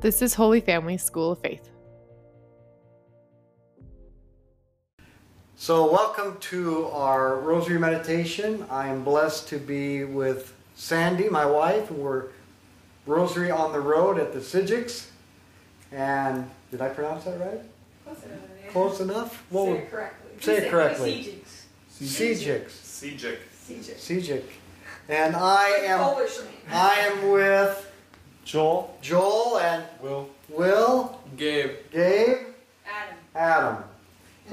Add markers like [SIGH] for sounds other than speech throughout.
This is Holy Family School of Faith. So, welcome to our Rosary Meditation. I am blessed to be with Sandy, my wife. We're Rosary on the Road at the Sijiks. And did I pronounce that right? Close enough. Close enough? What Say it correctly. say it Say correctly. Sijiks. Sijiks. Sejik. Sijik. Sijik. And I am I am with Joel. Joel and Will. Will, Gabe. Gabe, Adam. Adam.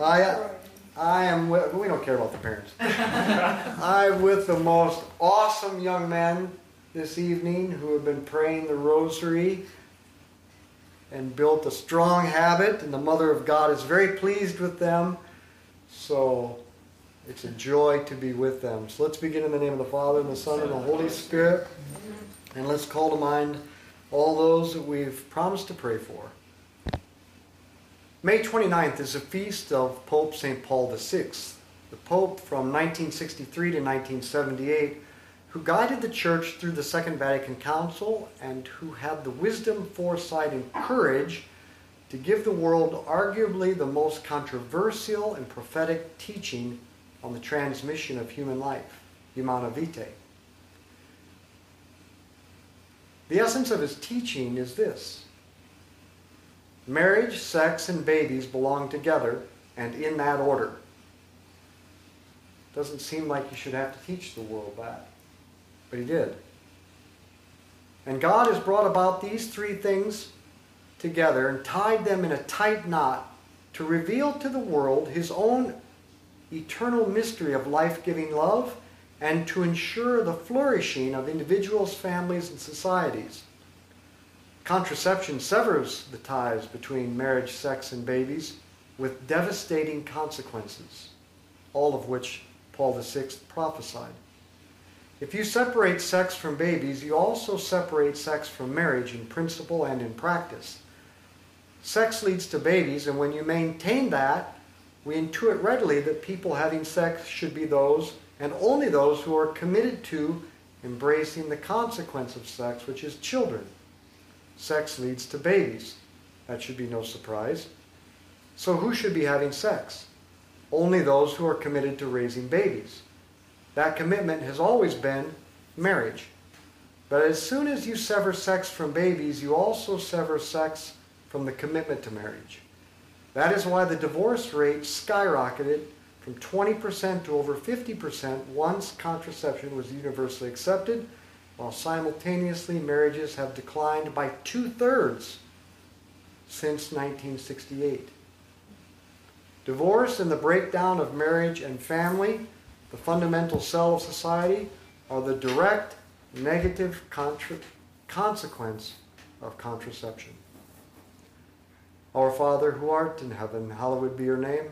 I I am with, we don't care about the parents. [LAUGHS] I'm with the most awesome young men this evening who have been praying the rosary and built a strong habit, and the Mother of God is very pleased with them. So it's a joy to be with them. So let's begin in the name of the Father, and the Son, and the Holy Spirit. And let's call to mind all those that we've promised to pray for. May 29th is a feast of Pope St. Paul VI, the Pope from 1963 to 1978, who guided the Church through the Second Vatican Council and who had the wisdom, foresight, and courage to give the world arguably the most controversial and prophetic teaching on the transmission of human life, Humanae Vitae. The essence of his teaching is this marriage, sex, and babies belong together and in that order. Doesn't seem like you should have to teach the world that, but he did. And God has brought about these three things together and tied them in a tight knot to reveal to the world his own eternal mystery of life giving love and to ensure the flourishing of individuals, families, and societies. Contraception severs the ties between marriage, sex, and babies with devastating consequences, all of which Paul VI prophesied. If you separate sex from babies, you also separate sex from marriage in principle and in practice. Sex leads to babies, and when you maintain that, we intuit readily that people having sex should be those, and only those, who are committed to embracing the consequence of sex, which is children. Sex leads to babies. That should be no surprise. So, who should be having sex? Only those who are committed to raising babies. That commitment has always been marriage. But as soon as you sever sex from babies, you also sever sex from the commitment to marriage. That is why the divorce rate skyrocketed from 20% to over 50% once contraception was universally accepted, while simultaneously marriages have declined by two thirds since 1968. Divorce and the breakdown of marriage and family, the fundamental cell of society, are the direct negative contra- consequence of contraception. Our Father who art in heaven, hallowed be your name.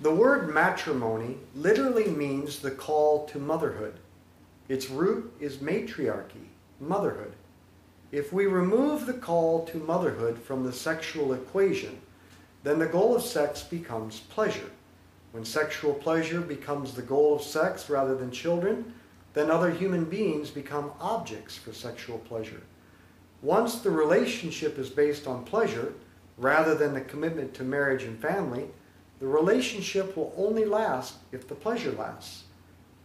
The word matrimony literally means the call to motherhood. Its root is matriarchy, motherhood. If we remove the call to motherhood from the sexual equation, then the goal of sex becomes pleasure. When sexual pleasure becomes the goal of sex rather than children, then other human beings become objects for sexual pleasure. Once the relationship is based on pleasure, rather than the commitment to marriage and family, the relationship will only last if the pleasure lasts.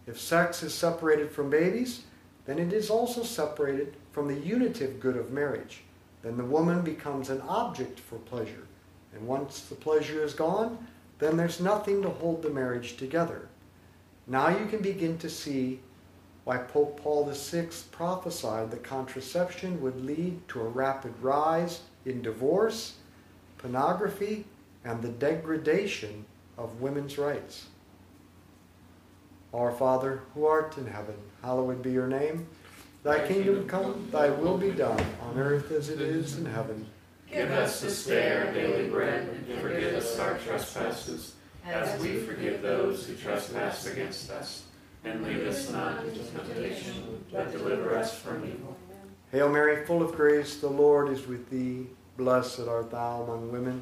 If sex is separated from babies, then it is also separated from the unitive good of marriage. Then the woman becomes an object for pleasure. And once the pleasure is gone, then there's nothing to hold the marriage together. Now you can begin to see why Pope Paul VI prophesied that contraception would lead to a rapid rise in divorce, pornography, and the degradation of women's rights. Our Father, who art in heaven, hallowed be your name. Thy kingdom come, thy will be done, on earth as it is in heaven. Give us this day our daily bread, and forgive us our trespasses, as we forgive those who trespass against us. And lead us not into temptation, but deliver us from evil. Hail Mary, full of grace, the Lord is with thee. Blessed art thou among women.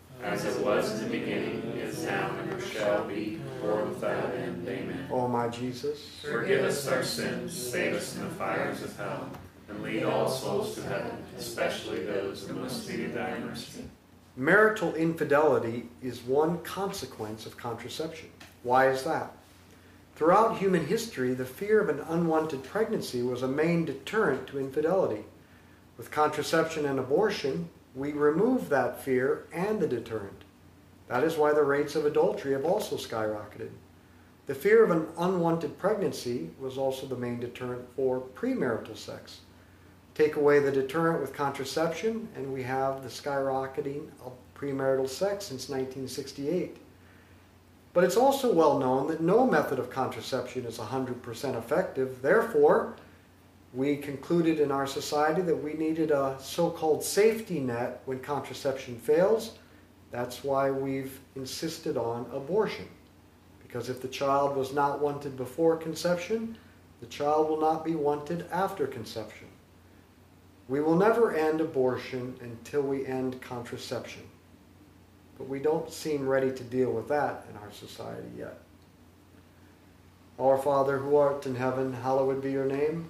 As it was in the beginning, is now, and ever shall be, world without end. Amen. O my Jesus, Forgive us our sins, save us from the fires of hell, and lead all souls to heaven, especially those in most need thy mercy. marital infidelity is one consequence of contraception. Why is that? Throughout human history, the fear of an unwanted pregnancy was a main deterrent to infidelity. With contraception and abortion, we remove that fear and the deterrent. That is why the rates of adultery have also skyrocketed. The fear of an unwanted pregnancy was also the main deterrent for premarital sex. Take away the deterrent with contraception, and we have the skyrocketing of premarital sex since 1968. But it's also well known that no method of contraception is 100% effective. Therefore, we concluded in our society that we needed a so called safety net when contraception fails. That's why we've insisted on abortion. Because if the child was not wanted before conception, the child will not be wanted after conception. We will never end abortion until we end contraception. But we don't seem ready to deal with that in our society yet. Our Father who art in heaven, hallowed be your name.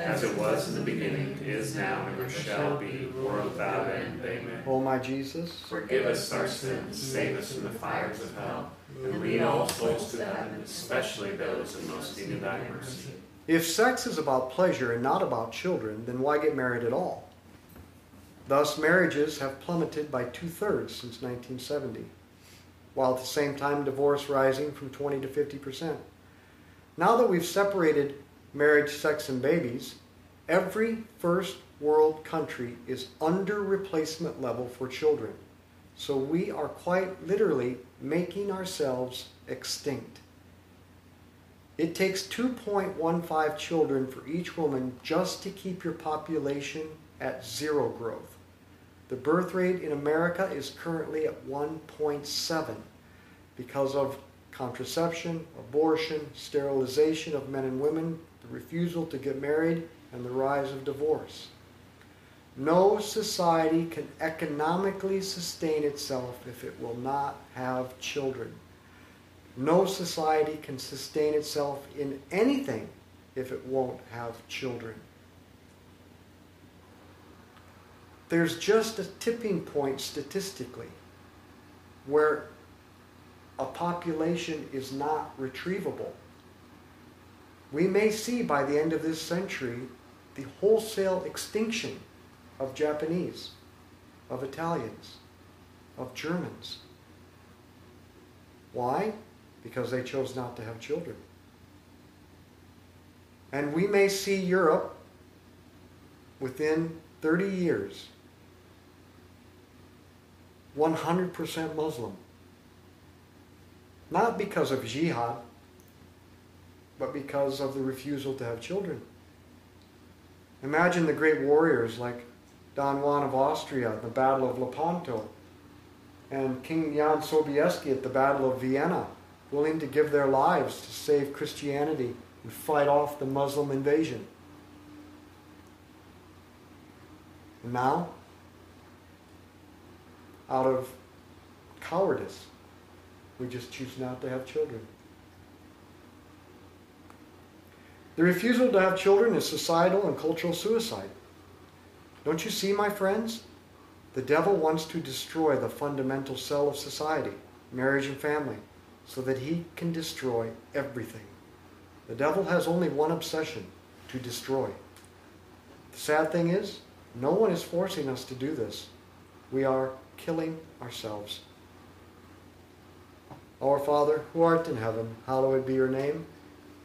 As it was in the beginning, is now, and ever shall be, world without end. Amen. O my Jesus, Forgive us our sins, save us from the fires of hell, and lead all souls to heaven, especially those in most need of thy mercy. if sex is about pleasure and not about children, then why get married at all? Thus, marriages have plummeted by two thirds since 1970, while at the same time, divorce rising from 20 to 50 percent. Now that we've separated marriage, sex, and babies, every first world country is under replacement level for children. So we are quite literally making ourselves extinct. It takes 2.15 children for each woman just to keep your population at zero growth. The birth rate in America is currently at 1.7 because of contraception, abortion, sterilization of men and women, refusal to get married, and the rise of divorce. No society can economically sustain itself if it will not have children. No society can sustain itself in anything if it won't have children. There's just a tipping point statistically where a population is not retrievable. We may see by the end of this century the wholesale extinction of Japanese, of Italians, of Germans. Why? Because they chose not to have children. And we may see Europe within 30 years 100% Muslim. Not because of jihad, but because of the refusal to have children. Imagine the great warriors like Don Juan of Austria at the Battle of Lepanto and King Jan Sobieski at the Battle of Vienna, willing to give their lives to save Christianity and fight off the Muslim invasion. And now, out of cowardice, we just choose not to have children. The refusal to have children is societal and cultural suicide. Don't you see, my friends? The devil wants to destroy the fundamental cell of society, marriage and family, so that he can destroy everything. The devil has only one obsession to destroy. The sad thing is, no one is forcing us to do this. We are killing ourselves. Our Father, who art in heaven, hallowed be your name.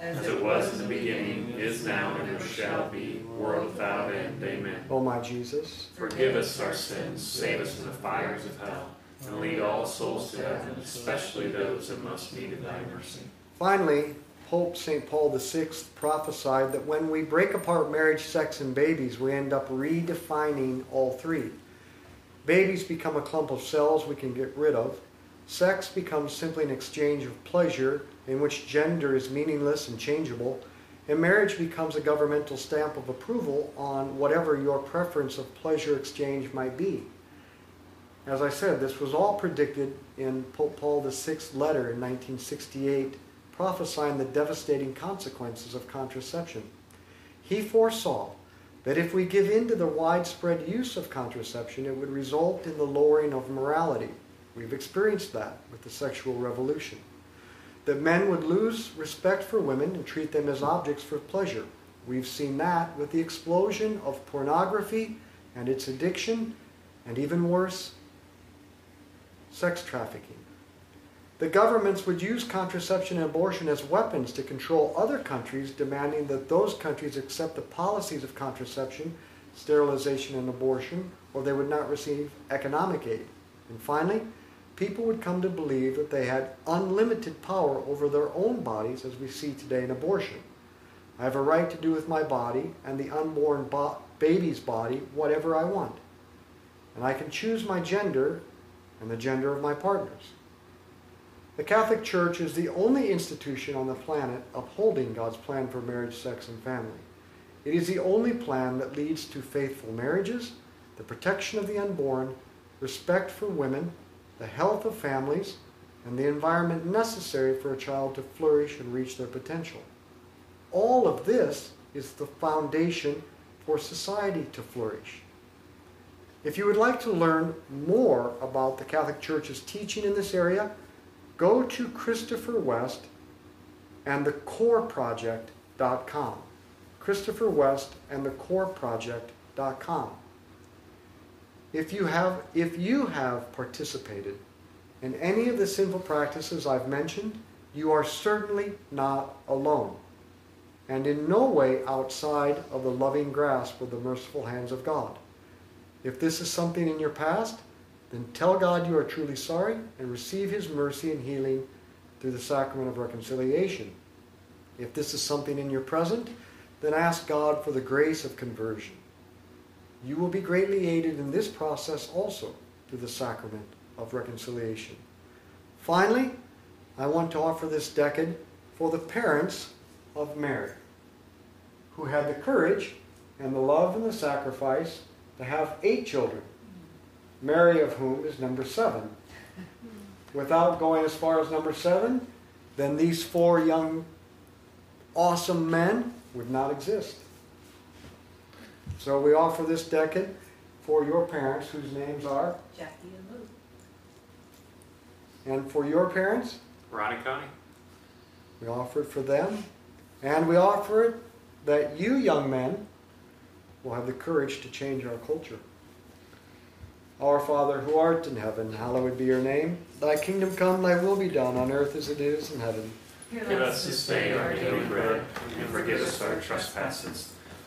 As it was in the beginning, is now, and ever shall be, world without end. Amen. O my Jesus, Forgive us our sins, save us from the fires of hell, and lead all souls to heaven, especially those that most need of thy mercy. Finally, Pope St. Paul VI prophesied that when we break apart marriage, sex, and babies, we end up redefining all three. Babies become a clump of cells we can get rid of. Sex becomes simply an exchange of pleasure in which gender is meaningless and changeable. And marriage becomes a governmental stamp of approval on whatever your preference of pleasure exchange might be. As I said, this was all predicted in Pope Paul VI's letter in 1968, prophesying the devastating consequences of contraception. He foresaw that if we give in to the widespread use of contraception, it would result in the lowering of morality. We've experienced that with the sexual revolution. That men would lose respect for women and treat them as objects for pleasure. We've seen that with the explosion of pornography and its addiction, and even worse, sex trafficking. The governments would use contraception and abortion as weapons to control other countries, demanding that those countries accept the policies of contraception, sterilization, and abortion, or they would not receive economic aid. And finally, people would come to believe that they had unlimited power over their own bodies, as we see today in abortion. I have a right to do with my body and the unborn bo- baby's body whatever I want. And I can choose my gender and the gender of my partners. The Catholic Church is the only institution on the planet upholding God's plan for marriage, sex, and family. It is the only plan that leads to faithful marriages, the protection of the unborn, respect for women, the health of families, and the environment necessary for a child to flourish and reach their potential. All of this is the foundation for society to flourish. If you would like to learn more about the Catholic Church's teaching in this area, go to Christopher West and the corproject.com. Christopher West and the corproject.com. If you have if you have participated in any of the sinful practices I've mentioned, you are certainly not alone and in no way outside of the loving grasp of the merciful hands of God. If this is something in your past, then tell God you are truly sorry and receive His mercy and healing through the sacrament of reconciliation. If this is something in your present, then ask God for the grace of conversion. You will be greatly aided in this process also through the sacrament of reconciliation. Finally, I want to offer this decade for the parents of Mary, who had the courage and the love and the sacrifice to have eight children, Mary of whom is number seven. Without going as far as number seven, then these four young, awesome men would not exist. So we offer this decade for your parents, whose names are, Jackie and Luke. and for your parents, Ronnie Connie. we offer it for them, and we offer it that you young men will have the courage to change our culture. Our Father who art in heaven, hallowed be your name. Thy kingdom come, thy will be done on earth as it is in heaven. Give us this day our daily bread, and forgive us our trespasses,